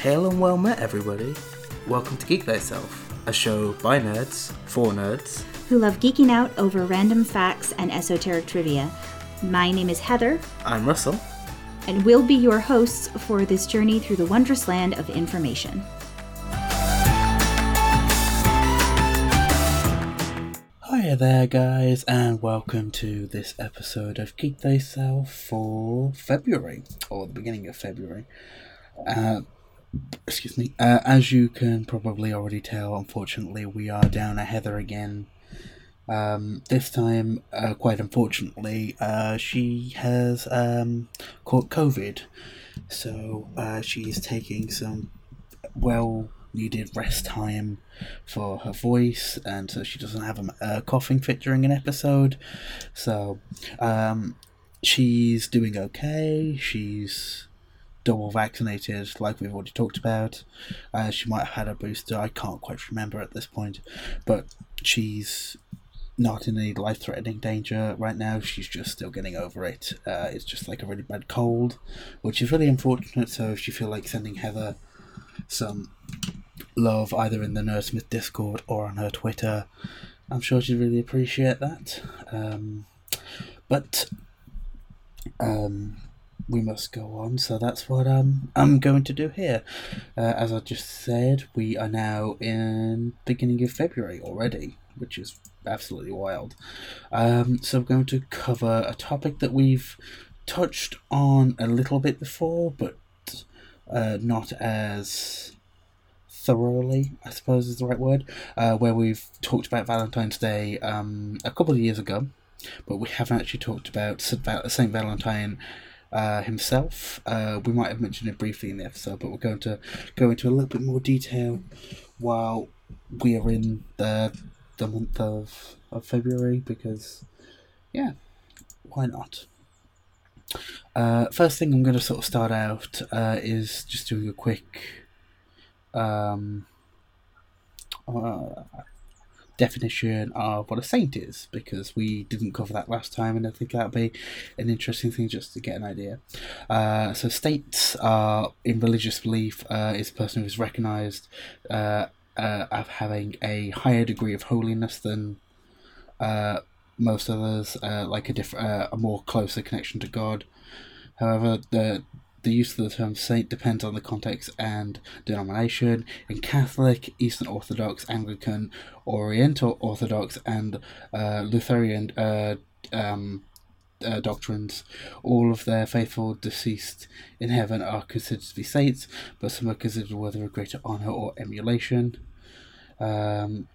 Hail and well met, everybody. Welcome to Geek Thyself, a show by nerds, for nerds. who love geeking out over random facts and esoteric trivia. My name is Heather, I'm Russell. and we'll be your hosts for this journey through the wondrous land of information. Hiya there, guys, and welcome to this episode of Geek Thyself for February, or the beginning of February. Uh, excuse me. Uh, as you can probably already tell, unfortunately, we are down a Heather again. Um, this time, uh, quite unfortunately, uh, she has um, caught COVID, so uh, she's taking some well needed rest time for her voice, and so she doesn't have a, coughing fit during an episode. So, um, she's doing okay. She's double vaccinated, like we've already talked about. Uh, she might have had a booster. I can't quite remember at this point, but she's not in any life threatening danger right now. She's just still getting over it. Uh, it's just like a really bad cold, which is really unfortunate. So if you feel like sending Heather some love either in the Nerdsmith Discord or on her Twitter, I'm sure she'd really appreciate that. Um, but um, we must go on, so that's what um, I'm going to do here. Uh, as I just said, we are now in beginning of February already, which is absolutely wild. Um, so I'm going to cover a topic that we've touched on a little bit before, but uh, not as thoroughly, I suppose is the right word, uh, where we've talked about Valentine's Day um, a couple of years ago, but we haven't actually talked about St. Valentine uh, himself. Uh, we might have mentioned it briefly in the episode, but we're going to go into a little bit more detail while we are in the the month of, of February because, yeah, why not? Uh, first thing I'm going to sort of start out uh, is just doing a quick um, uh, definition of what a saint is because we didn't cover that last time, and I think that'd be an interesting thing just to get an idea. Uh, so, saints are in religious belief uh, is a person who is recognized uh, uh, of having a higher degree of holiness than uh, most others, uh, like a diff- uh, a more closer connection to God. However, the the use of the term saint depends on the context and denomination. In Catholic, Eastern Orthodox, Anglican, Oriental Orthodox, and uh, Lutheran uh, um, uh, doctrines, all of their faithful deceased in heaven are considered to be saints, but some are considered worthy of greater honor or emulation. Um,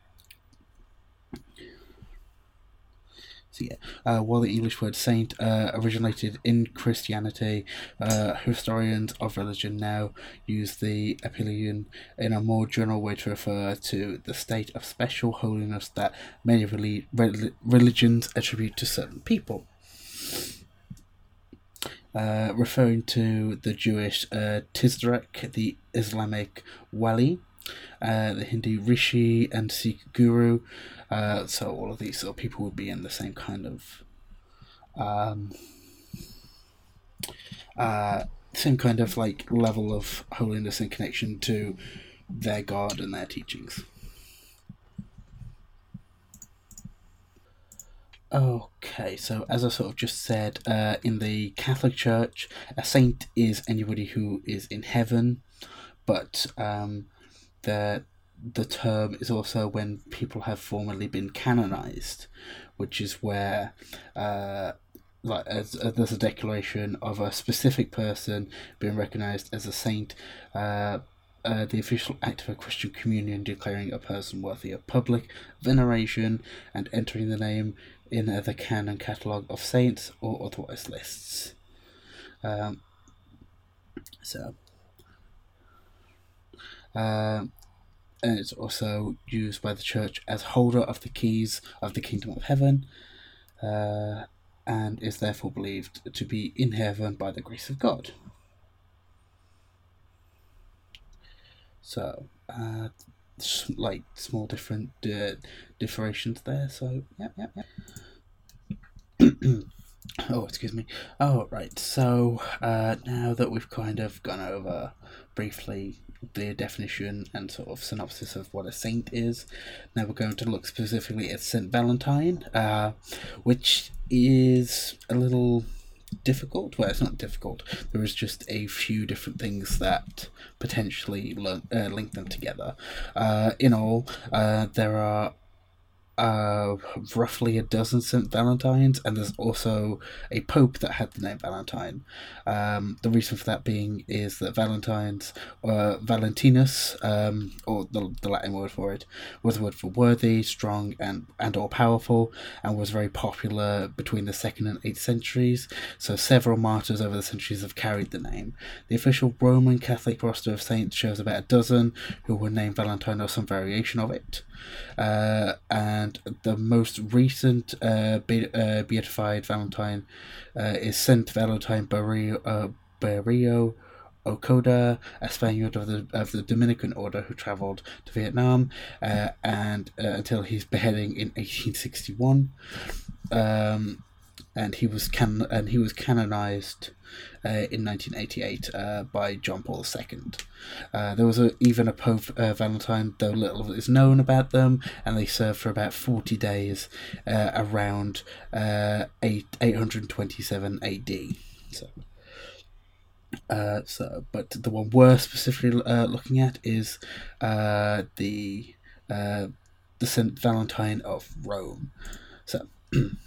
So yeah, uh, while the English word saint uh, originated in Christianity, uh, historians of religion now use the epithet in a more general way to refer to the state of special holiness that many reli- rel- religions attribute to certain people. Uh, referring to the Jewish uh, the Islamic Wali, uh, the Hindu Rishi, and Sikh Guru. Uh, so all of these sort of people would be in the same kind of um, uh, same kind of like level of holiness and connection to their God and their teachings. Okay, so as I sort of just said, uh, in the Catholic Church, a saint is anybody who is in heaven, but um, the the term is also when people have formally been canonized, which is where uh, like as, as there's a declaration of a specific person being recognized as a saint. Uh, uh, the official act of a Christian communion declaring a person worthy of public veneration and entering the name in uh, the canon catalogue of saints or otherwise lists. Um, so, um, and it's also used by the church as holder of the keys of the kingdom of heaven, uh, and is therefore believed to be in heaven by the grace of God. So, uh, like small different uh, there. So, yeah, yeah, yeah. oh, excuse me. Oh, right. So uh, now that we've kind of gone over briefly the definition and sort of synopsis of what a saint is, now we're going to look specifically at Saint Valentine, uh, which is a little difficult. Well, it's not difficult. There is just a few different things that potentially lo- uh, link them together. Uh, in all, uh, there are uh, roughly a dozen St. Valentines, and there's also a pope that had the name Valentine. Um, the reason for that being is that Valentine's, uh, Valentinus, um, or the, the Latin word for it, was a word for worthy, strong, and, and or powerful, and was very popular between the 2nd and 8th centuries, so several martyrs over the centuries have carried the name. The official Roman Catholic roster of saints shows about a dozen who were named Valentine or some variation of it. Uh, and the most recent uh, be- uh, beatified Valentine uh, is Saint Valentine Barrio, uh, Barrio Ocoda, a Spaniard of the of the Dominican order who travelled to Vietnam, uh, and uh, until his beheading in 1861. Um, and he was can and he was canonized uh, in 1988 uh, by John Paul II. Uh, there was a, even a Pope uh, Valentine, though little is known about them, and they served for about 40 days uh, around uh, 8, 827 AD. So. Uh, so, but the one we're specifically uh, looking at is uh, the uh, the Saint Valentine of Rome. So,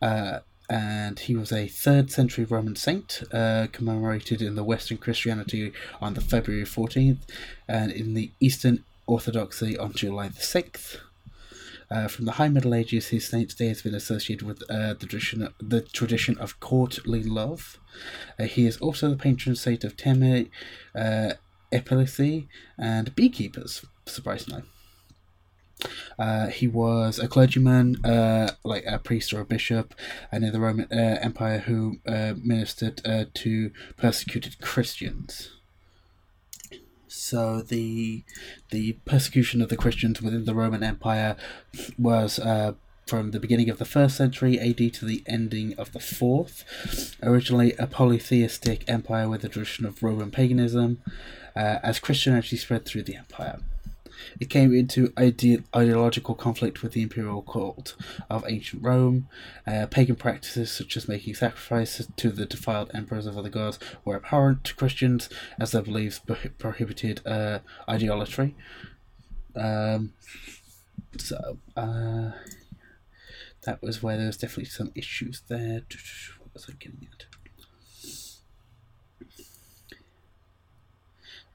uh, and he was a third century Roman saint, uh, commemorated in the Western Christianity on the February 14th, and in the Eastern Orthodoxy on July the 6th. Uh, from the High Middle Ages, his saint's day has been associated with uh, the tradition the tradition of courtly love. Uh, he is also the patron saint of Terni, uh, epilepsy, and beekeepers. Surprisingly. Uh, he was a clergyman, uh, like a priest or a bishop, and in the Roman uh, Empire who uh, ministered uh, to persecuted Christians. So the the persecution of the Christians within the Roman Empire was uh, from the beginning of the first century AD to the ending of the fourth. Originally a polytheistic empire with a tradition of Roman paganism, as Christianity spread through the empire. It came into ide- ideological conflict with the imperial cult of ancient Rome. Uh, pagan practices such as making sacrifices to the defiled emperors of other gods were abhorrent to Christians, as their beliefs pro- prohibited uh, idolatry. Um, so, uh, that was where there was definitely some issues there. What was I getting at?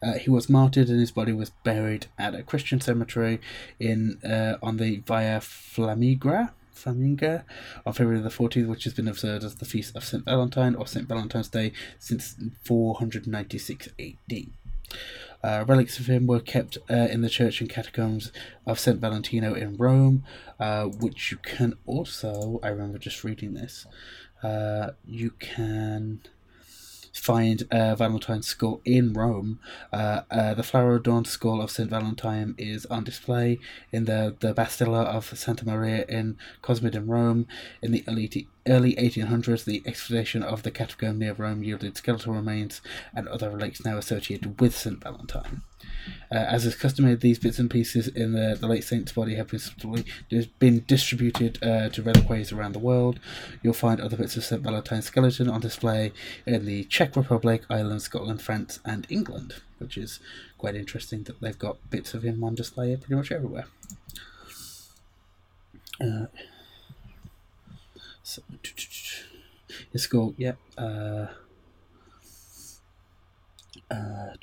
Uh, he was martyred and his body was buried at a Christian cemetery in uh, on the Via Flamigra, Flaminga on February the 14th, which has been observed as the feast of St. Valentine or St. Valentine's Day since 496 AD. Uh, relics of him were kept uh, in the church and catacombs of St. Valentino in Rome, uh, which you can also, I remember just reading this, uh, you can find uh, Valentine's skull in Rome. Uh, uh, the flower adorned skull of St. Valentine is on display in the, the Bastilla of Santa Maria in Cosmid in Rome. In the early, early 1800s, the excavation of the catacomb near Rome yielded skeletal remains and other relics now associated with St. Valentine. Uh, as is customary, these bits and pieces in the, the late saint's body have been, been distributed uh, to reliquaries around the world. You'll find other bits of St. Valentine's skeleton on display in the Czech Republic, Ireland, Scotland, France, and England, which is quite interesting that they've got bits of him on display pretty much everywhere. Uh, so, his skull, yep. Uh, uh,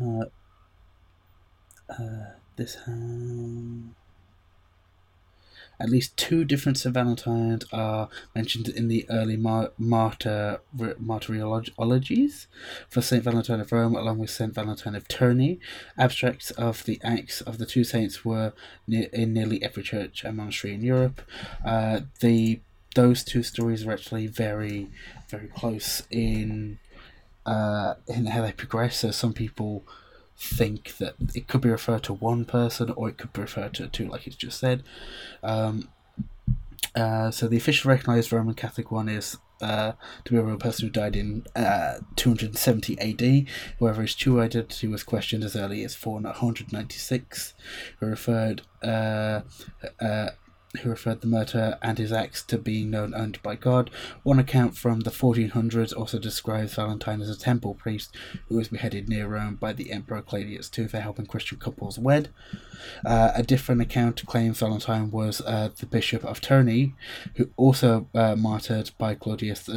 uh, uh, this has at least two different St. Valentines are mentioned in the early mar- martyr martyrologies for St. Valentine of Rome, along with St. Valentine of Terni. Abstracts of the acts of the two saints were ne- in nearly every church and monastery in Europe. Uh, the those two stories are actually very, very close in uh, in how they progress. So some people think that it could be referred to one person or it could be referred to two, like it's just said. Um, Uh, so the official recognised Roman Catholic one is uh, to be a real person who died in uh, 270 AD. However, his true identity was questioned as early as 496, who referred uh, uh, who referred the murder and his acts to being known only by God. One account from the 1400s also describes Valentine as a temple priest who was beheaded near Rome by the Emperor Claudius II for helping Christian couples wed. Uh, a different account claims Valentine was uh, the Bishop of Terni, who also uh, martyred by Claudius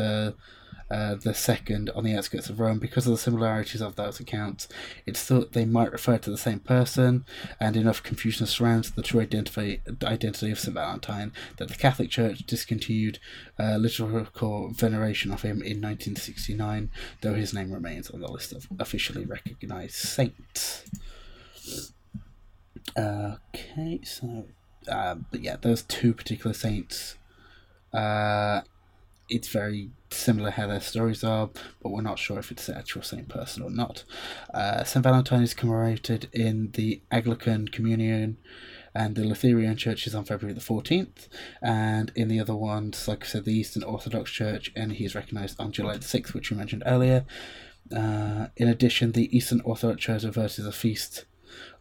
uh, the second on the outskirts of Rome. Because of the similarities of those accounts, it's thought they might refer to the same person, and enough confusion surrounds the true identity, identity of St. Valentine that the Catholic Church discontinued uh, liturgical veneration of him in 1969, though his name remains on the list of officially recognized saints. Okay, so, uh, but yeah, those two particular saints. Uh, it's very similar how their stories are, but we're not sure if it's the actual same person or not. Uh, St. Valentine is commemorated in the Anglican Communion and the Lutheran churches on February the 14th, and in the other ones, like I said, the Eastern Orthodox Church, and he is recognised on July the 6th, which we mentioned earlier. Uh, in addition, the Eastern Orthodox Church reverses a feast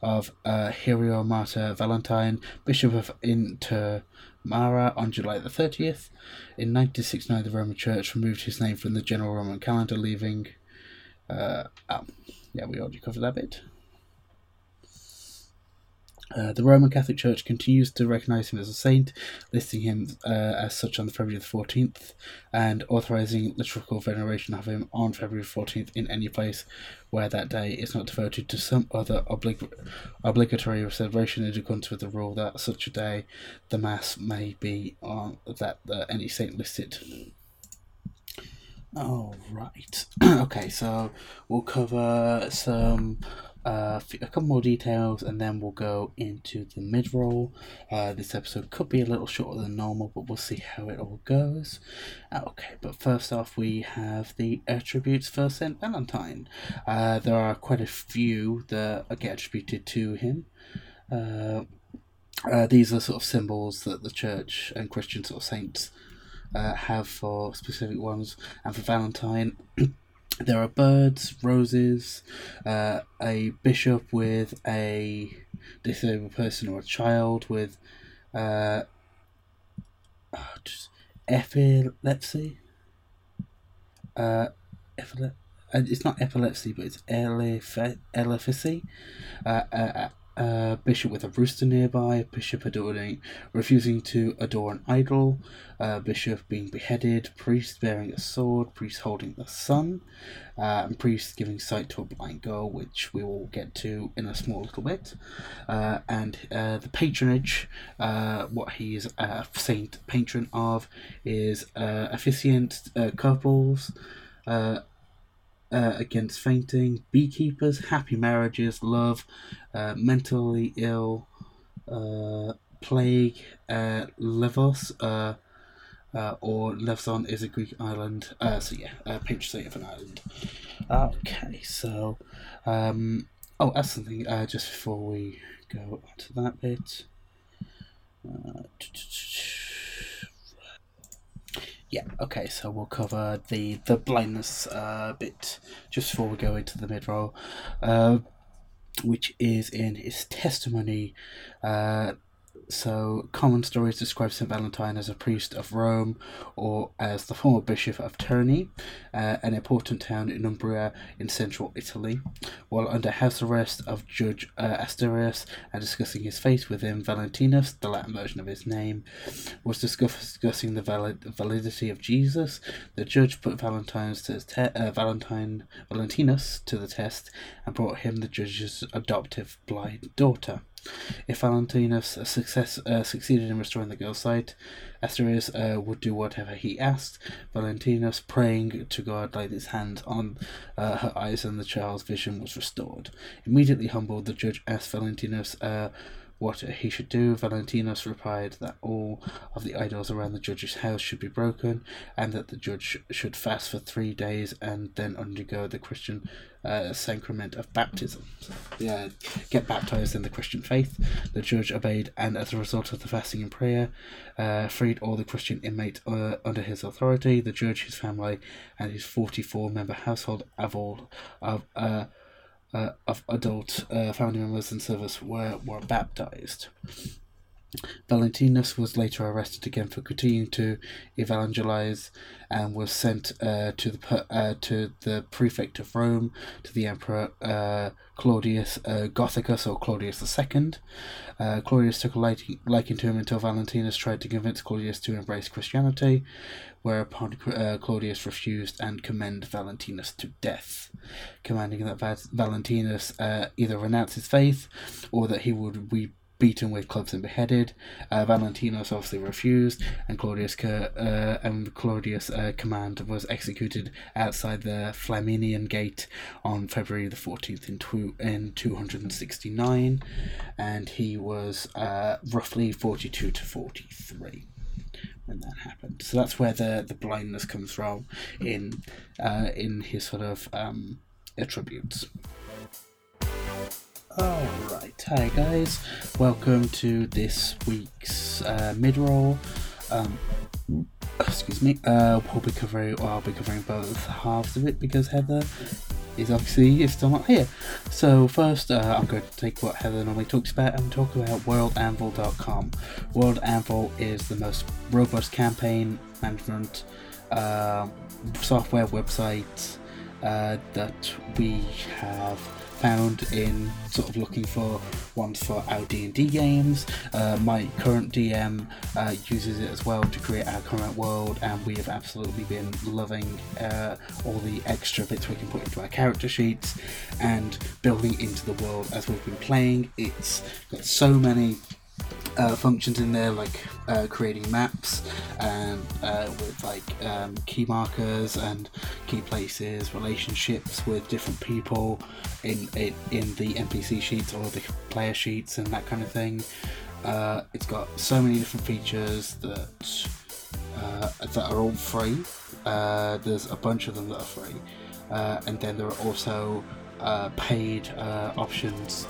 of uh, Hiero Martyr Valentine, Bishop of Inter Mara on July the 30th. In 1969, the Roman Church removed his name from the general Roman calendar, leaving. Uh, oh, yeah, we already covered that bit. Uh, the Roman Catholic Church continues to recognize him as a saint, listing him uh, as such on February the 14th, and authorizing liturgical veneration of him on February 14th in any place where that day is not devoted to some other oblig- obligatory celebration in accordance with the rule that such a day the Mass may be on that uh, any saint listed. All right. okay, so we'll cover some uh, a couple more details and then we'll go into the mid roll. Uh, this episode could be a little shorter than normal, but we'll see how it all goes. Uh, okay, but first off, we have the attributes for St. Valentine. Uh, there are quite a few that get attributed to him. Uh, uh, these are sort of symbols that the church and Christian sort of saints have for specific ones, and for Valentine. there are birds, roses, uh, a bishop with a disabled person or a child with uh, oh, epilepsy. Uh, epile- uh, it's not epilepsy, but it's eleph- elephancy. Uh, a bishop with a rooster nearby, bishop adoring, refusing to adore an idol, a bishop being beheaded, priest bearing a sword, priest holding the sun, uh, and priest giving sight to a blind girl, which we will get to in a small little bit, uh, and uh, the patronage, uh, what he is a saint patron of, is officiant couples. Uh, uh, against fainting, beekeepers, happy marriages, love, uh, mentally ill, uh, plague, uh, Levos, uh, uh, or Levson is a Greek island. Uh, so yeah, uh, patron saint of an island. Okay, so um, oh, that's something. Uh, just before we go to that bit. Uh, yeah, okay, so we'll cover the, the blindness uh, bit just before we go into the mid roll, uh, which is in his testimony. Uh, so, common stories describe St. Valentine as a priest of Rome or as the former bishop of Terni, uh, an important town in Umbria in central Italy. While under house arrest of Judge uh, Asterius and discussing his fate with him, Valentinus, the Latin version of his name, was discussing the valid- validity of Jesus. The judge put Valentine's to te- uh, Valentine Valentinus to the test and brought him the judge's adoptive blind daughter. If Valentinus success, uh, succeeded in restoring the girl's sight, Asterius uh, would do whatever he asked. Valentinus, praying to God, laid his hand on uh, her eyes, and the child's vision was restored. Immediately humbled, the judge asked Valentinus uh, what he should do. Valentinos replied that all of the idols around the judge's house should be broken, and that the judge should fast for three days and then undergo the Christian uh, sacrament of baptism. So, yeah, get baptized in the Christian faith. The judge obeyed, and as a result of the fasting and prayer, uh, freed all the Christian inmates uh, under his authority. The judge, his family, and his 44 member household of all of uh, of adult uh, family members and servants were, were baptized. Valentinus was later arrested again for continuing to evangelize and was sent uh, to the uh, to the prefect of Rome, to the emperor uh, Claudius uh, Gothicus or Claudius II. Uh, Claudius took a liking, liking to him until Valentinus tried to convince Claudius to embrace Christianity, whereupon uh, Claudius refused and commended Valentinus to death, commanding that Valentinus either renounce his faith or that he would be beaten with clubs and beheaded. Uh, Valentinos obviously refused, and Claudius uh, and Claudius' uh, command was executed outside the Flaminian Gate on February the fourteenth in two in two hundred and sixty nine, and he was uh, roughly forty two to forty three when that happened. So that's where the the blindness comes from in uh, in his sort of um, attributes. Alright, hi guys, welcome to this week's uh, mid roll. Um, excuse me, uh, we'll be covering, well, I'll be covering both halves of it because Heather is obviously is still not here. So, first, uh, I'm going to take what Heather normally talks about and talk about WorldAnvil.com. World Anvil is the most robust campaign management uh, software website uh, that we have found in sort of looking for ones for our D&D games. Uh, my current DM uh, uses it as well to create our current world and we have absolutely been loving uh, all the extra bits we can put into our character sheets and building into the world as we've been playing. It's got so many uh, functions in there like uh, creating maps and uh, with like um, key markers and key places, relationships with different people in, in in the NPC sheets or the player sheets and that kind of thing. Uh, it's got so many different features that uh, that are all free. Uh, there's a bunch of them that are free, and then there are also paid options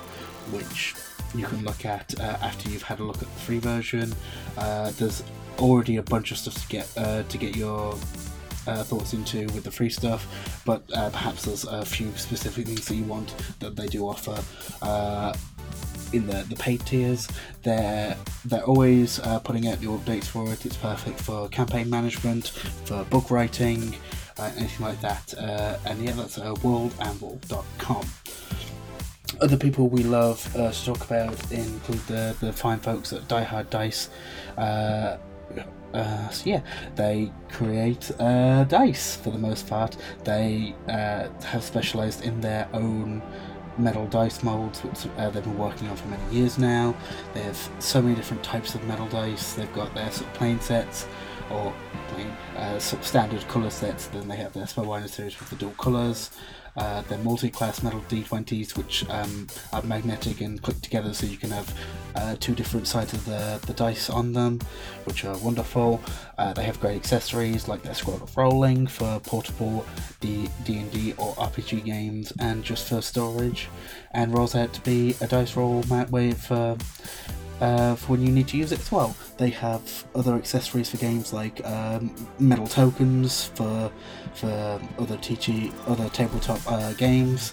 which you can look at uh, after you've had a look at the free version. Uh, there's already a bunch of stuff to get uh, to get your uh, thoughts into with the free stuff, but uh, perhaps there's a few specific things that you want that they do offer uh, in the, the paid tiers. They're they're always putting out new updates for it. It's perfect for campaign management, for book writing, anything like that. and yeah, that's uh, other people we love uh, to talk about include the, the fine folks at Die Hard Dice. Uh, uh, so yeah, they create uh, dice for the most part. They uh, have specialised in their own metal dice molds, which uh, they've been working on for many years now. They have so many different types of metal dice. They've got their sort of plain sets, or plain sort of standard colour sets. Then they have their Spellbinder series with the dual colours. Uh, they're multi-class metal D20s, which um, are magnetic and click together, so you can have uh, two different sides of the, the dice on them, which are wonderful. Uh, they have great accessories like their scroll of rolling for portable D and D or RPG games, and just for storage. And rolls out to be a dice roll mat with uh, for when you need to use it as well. They have other accessories for games like um, metal tokens for for other TG other tabletop uh, games,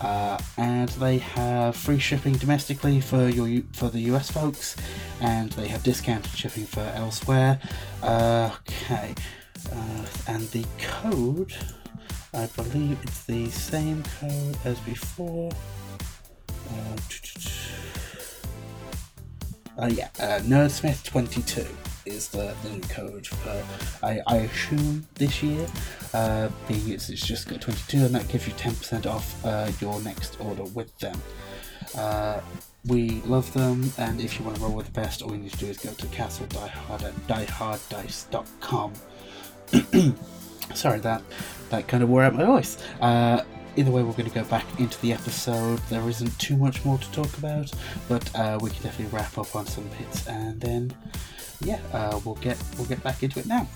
uh, and they have free shipping domestically for your for the US folks, and they have discounted shipping for elsewhere. okay, uh, and the code, I believe it's the same code as before. Uh, uh, yeah, uh, Nerdsmith22 is the, the new code for, I, I assume, this year, uh, being it's, it's just got 22 and that gives you 10% off uh, your next order with them. Uh, we love them, and if you want to roll with the best, all you need to do is go to castlediehard at dieharddice.com. Sorry, that that kind of wore out my voice. Either way, we're going to go back into the episode. There isn't too much more to talk about, but uh, we can definitely wrap up on some bits, and then yeah, uh, we'll get we'll get back into it now.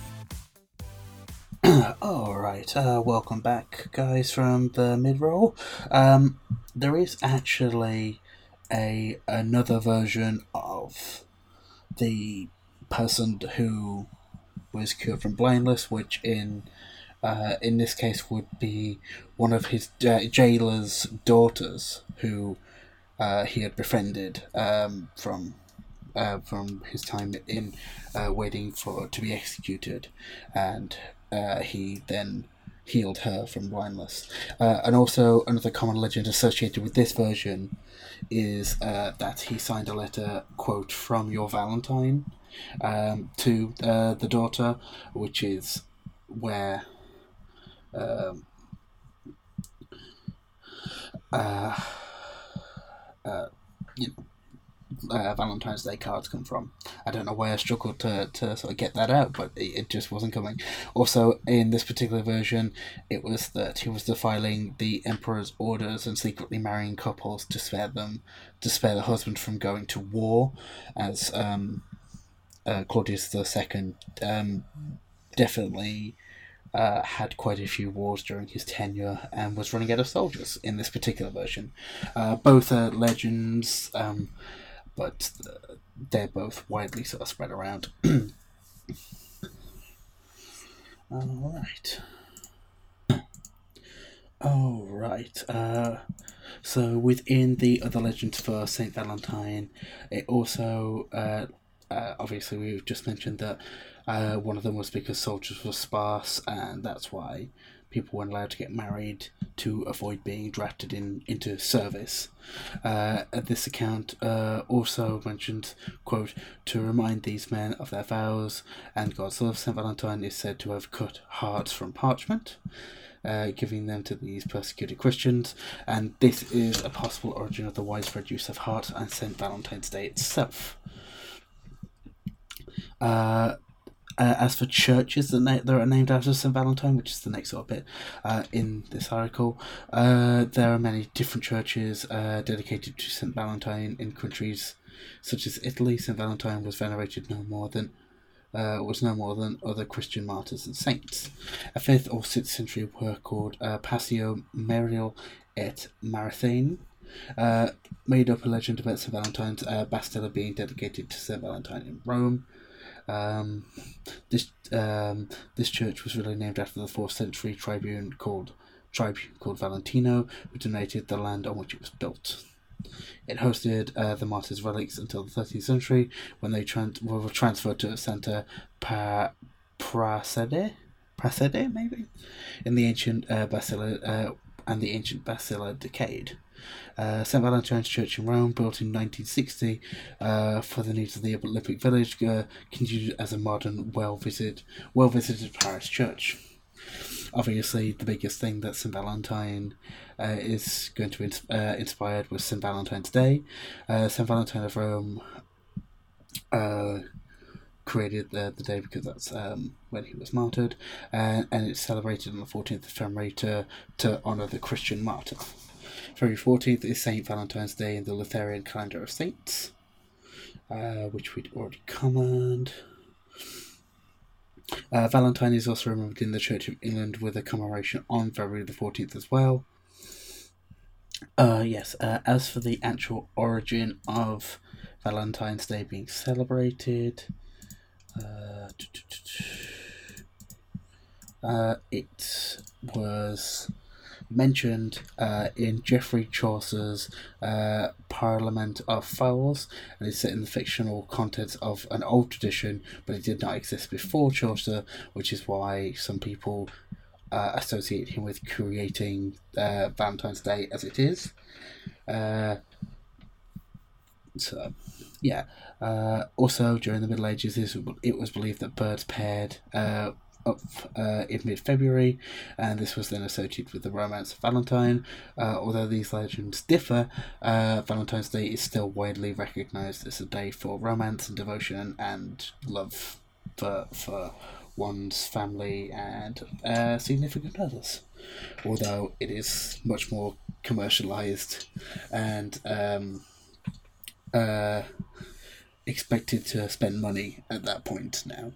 All right, uh, welcome back, guys, from the mid roll. Um, there is actually a another version of the person who was cured from blindness, which in uh, in this case would be one of his uh, jailer's daughters, who uh, he had befriended um, from uh, from his time in uh, waiting for to be executed, and he then healed her from blindness. And also another common legend associated with this version is that he signed a letter quote from your Valentine um, to the daughter, which is where. Um, uh, uh, uh, Valentine's Day cards come from. I don't know why I struggled to, to sort of get that out, but it, it just wasn't coming. Also, in this particular version, it was that he was defiling the Emperor's orders and secretly marrying couples to spare them, to spare the husband from going to war, as um, uh, Claudius II um, definitely uh, had quite a few wars during his tenure and was running out of soldiers in this particular version. Uh, both are legends. Um, but they're both widely sort of spread around. All right. All right. Uh, so within the other legends for Saint Valentine, it also uh, uh, obviously we've just mentioned that uh, one of them was because soldiers were sparse, and that's why people weren't allowed to get married to avoid being drafted in into service. Uh, this account uh, also mentions, quote, to remind these men of their vows, and God's love, St. Valentine is said to have cut hearts from parchment. Uh, giving them to these persecuted Christians, and this is a possible origin of the widespread use of hearts and St. Valentine's Day itself. Uh, uh, as for churches that, na- that are named after St. Valentine, which is the next sort of bit uh, in this article, uh, there are many different churches uh, dedicated to St. Valentine in countries such as Italy. St. Valentine was venerated no more than uh, was no more than other Christian martyrs and saints. A fifth or sixth century work called uh, Passio Marial et Marathene made up a legend about St. Valentine's Bastilla being dedicated to St. Valentine in Rome. Um, this um, this church was really named after the fourth century tribune called tribune called Valentino, who donated the land on which it was built. It hosted uh, the martyrs' relics until the 13th century, when they were transferred to Santa pa- Prassede, Prassede maybe, in the ancient uh, Basilica, uh, and the ancient Basilica decayed. Uh, St. Valentine's Church in Rome, built in 1960 uh, for the needs of the Olympic Village, uh, continued as a modern, well visited, well visited parish church. Obviously, the biggest thing that St. Valentine uh, is going to be uh, inspired was St. Valentine's Day. Uh, St. Valentine of Rome created the, the day because that's um, when he was martyred, and, and it's celebrated on the 14th of February to, to honour the Christian martyr. February 14th is St. Valentine's Day in the Lutheran calendar of saints, uh, which we'd already covered. Uh, Valentine is also remembered in the Church of England with a commemoration on February the 14th as well. Uh, yes, uh, as for the actual origin of Valentine's Day being celebrated, uh, uh, it was mentioned uh, in Geoffrey Chaucer's uh, Parliament of Fowls, and it's set in the fictional context of an old tradition, but it did not exist before Chaucer, which is why some people uh, associate him with creating uh, Valentine's Day as it is. Uh, so, yeah. Uh, also, during the Middle Ages, it was believed that birds paired up uh, in mid February, and this was then associated with the romance of Valentine. Uh, although these legends differ, uh, Valentine's Day is still widely recognized as a day for romance and devotion and love for, for one's family and uh, significant others. Although it is much more commercialized and um, uh, expected to spend money at that point now.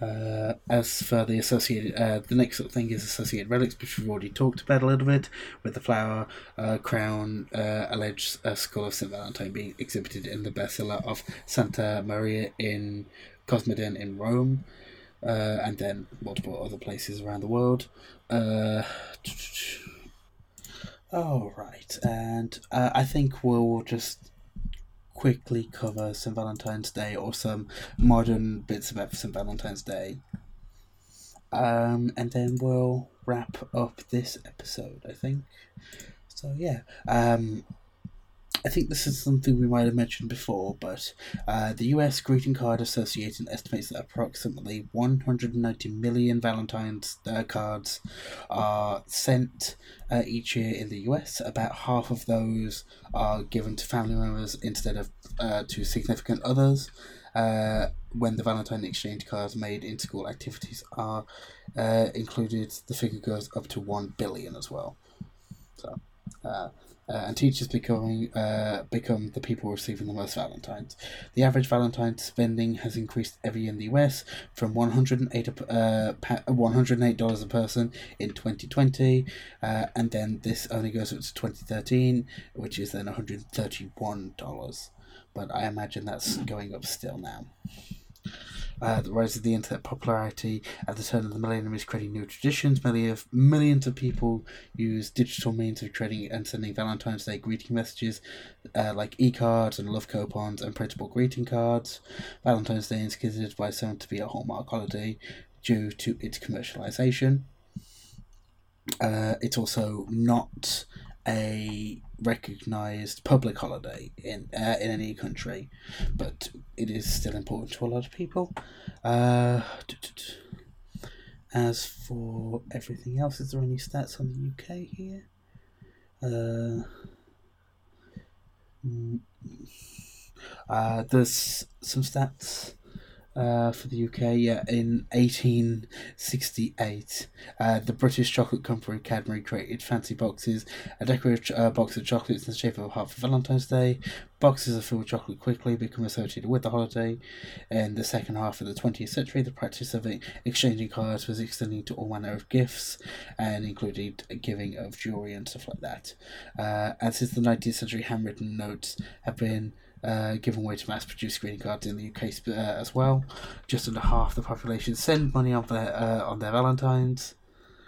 Uh, as for the associated, uh, the next thing is associated relics, which we've already talked about a little bit, with the flower, uh, crown, uh, alleged uh, skull of St. Valentine being exhibited in the Basilica of Santa Maria in Cosmedin in Rome, uh, and then multiple other places around the world. Uh, oh, and I think we'll just quickly cover St. Valentine's Day or some modern bits about St. Valentine's Day. Um, and then we'll wrap up this episode, I think. So, yeah. Um, I think this is something we might have mentioned before, but uh, the US Greeting Card Association estimates that approximately 190 million Valentine's uh, cards are sent uh, each year in the US. About half of those are given to family members instead of uh, to significant others. Uh, when the Valentine exchange cards made in school activities are uh, included, the figure goes up to 1 billion as well. So, uh, and teachers becoming uh, become the people receiving the most Valentines. The average Valentine spending has increased every year in the US from one hundred and eight uh, one hundred and eight dollars a person in twenty twenty, uh, and then this only goes up to twenty thirteen, which is then one hundred thirty one dollars. But I imagine that's going up still now. Uh, the rise of the internet popularity at the turn of the millennium is creating new traditions. Millions of people use digital means of trading and sending Valentine's Day greeting messages uh, like e cards and love coupons and printable greeting cards. Valentine's Day is considered by some to be a hallmark holiday due to its commercialization. Uh, it's also not a recognized public holiday in uh, in any country, but it is still important to a lot of people. Uh, as for everything else, is there any stats on the UK here? Uh, mm, uh, there's some stats uh, for the UK, yeah, in 1868, uh, the British chocolate company Cadbury created fancy boxes, a decorative uh, box of chocolates in the shape of a heart for Valentine's Day. Boxes of filled with chocolate quickly become associated with the holiday. In the second half of the 20th century, the practice of exchanging cards was extending to all manner of gifts and included giving of jewellery and stuff like that. Uh, and since the 19th century, handwritten notes have been uh, given way to mass produced greeting cards in the UK uh, as well. Just under half the population send money on their uh, on their Valentines.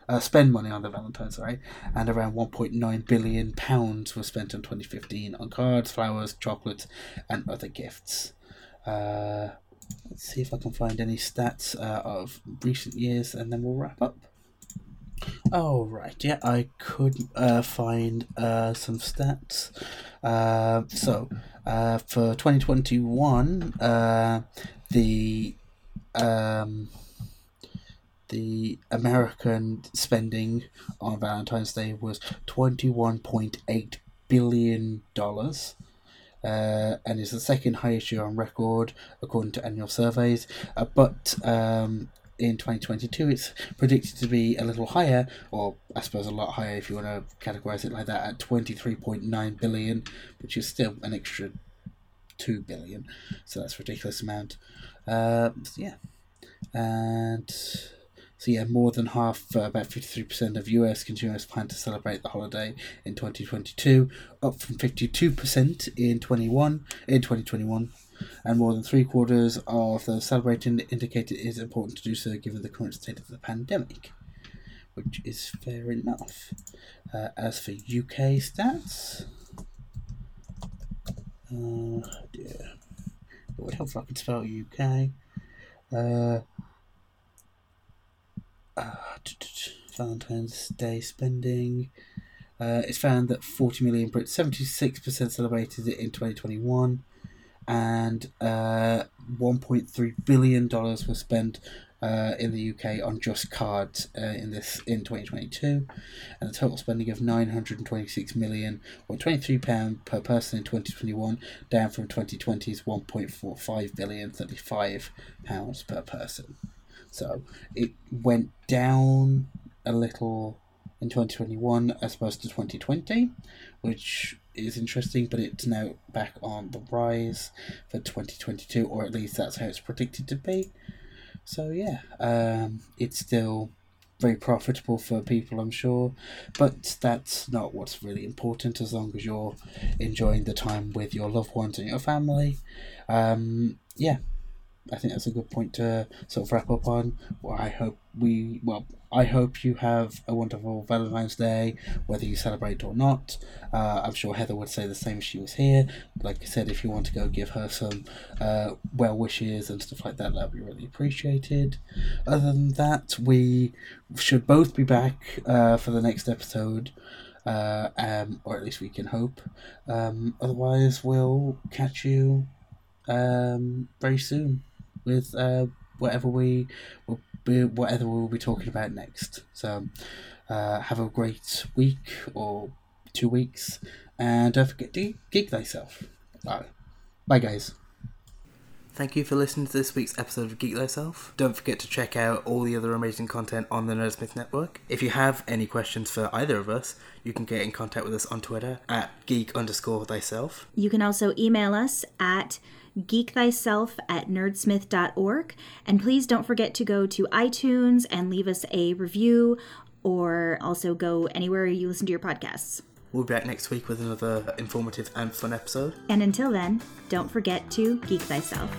Uh, spend money on their Valentines, sorry, and around 1.9 billion pounds was spent in 2015 on cards, flowers, chocolates, and other gifts. Uh, let's see if I can find any stats uh, of recent years, and then we'll wrap up. Oh right, yeah, I could uh, find uh, some stats. Uh, so uh, for 2021, uh, the um, the American spending on Valentine's Day was 21.8 billion dollars. Uh, and is the second highest year on record according to annual surveys. Uh, but um, in 2022 it's predicted to be a little higher or i suppose a lot higher if you want to categorize it like that at 23.9 billion which is still an extra 2 billion. So that's a ridiculous amount. Uh, so yeah. And so yeah, more than half, uh, about fifty three percent of U.S. consumers plan to celebrate the holiday in twenty twenty two, up from fifty two percent in twenty one in twenty twenty one and more than three quarters of the celebrating indicated it is important to do so given the current state of the pandemic, which is fair enough. Uh, as for UK stats, oh dear, it would help if I could spell UK. Uh, uh, Valentine's Day spending. Uh, it's found that 40 million Brits, 76% celebrated it in 2021 and uh, 1.3 billion dollars was spent uh, in the UK on just cards uh, in this in 2022, and a total spending of 926 million or 23 pound per person in 2021, down from 2020's 1.45 billion, 35 pounds per person. So it went down a little in 2021 as opposed to 2020, which is interesting, but it's now back on the rise for 2022, or at least that's how it's predicted to be. So, yeah, um, it's still very profitable for people, I'm sure, but that's not what's really important as long as you're enjoying the time with your loved ones and your family. Um, yeah, I think that's a good point to sort of wrap up on. Well, I hope we, well, I hope you have a wonderful Valentine's Day, whether you celebrate or not. Uh, I'm sure Heather would say the same if she was here. Like I said, if you want to go give her some uh, well wishes and stuff like that, that would be really appreciated. Other than that, we should both be back uh, for the next episode. Uh, um, or at least we can hope. Um, otherwise, we'll catch you um, very soon with uh, whatever we will be, whatever we'll be talking about next. So uh, have a great week or two weeks, and don't forget to geek thyself. Bye, bye, guys. Thank you for listening to this week's episode of Geek Thyself. Don't forget to check out all the other amazing content on the Nerdsmith Network. If you have any questions for either of us, you can get in contact with us on Twitter at geek underscore thyself. You can also email us at geekthyself at nerdsmith.org. And please don't forget to go to iTunes and leave us a review or also go anywhere you listen to your podcasts. We'll be back next week with another informative and fun episode. And until then, don't forget to geek thyself.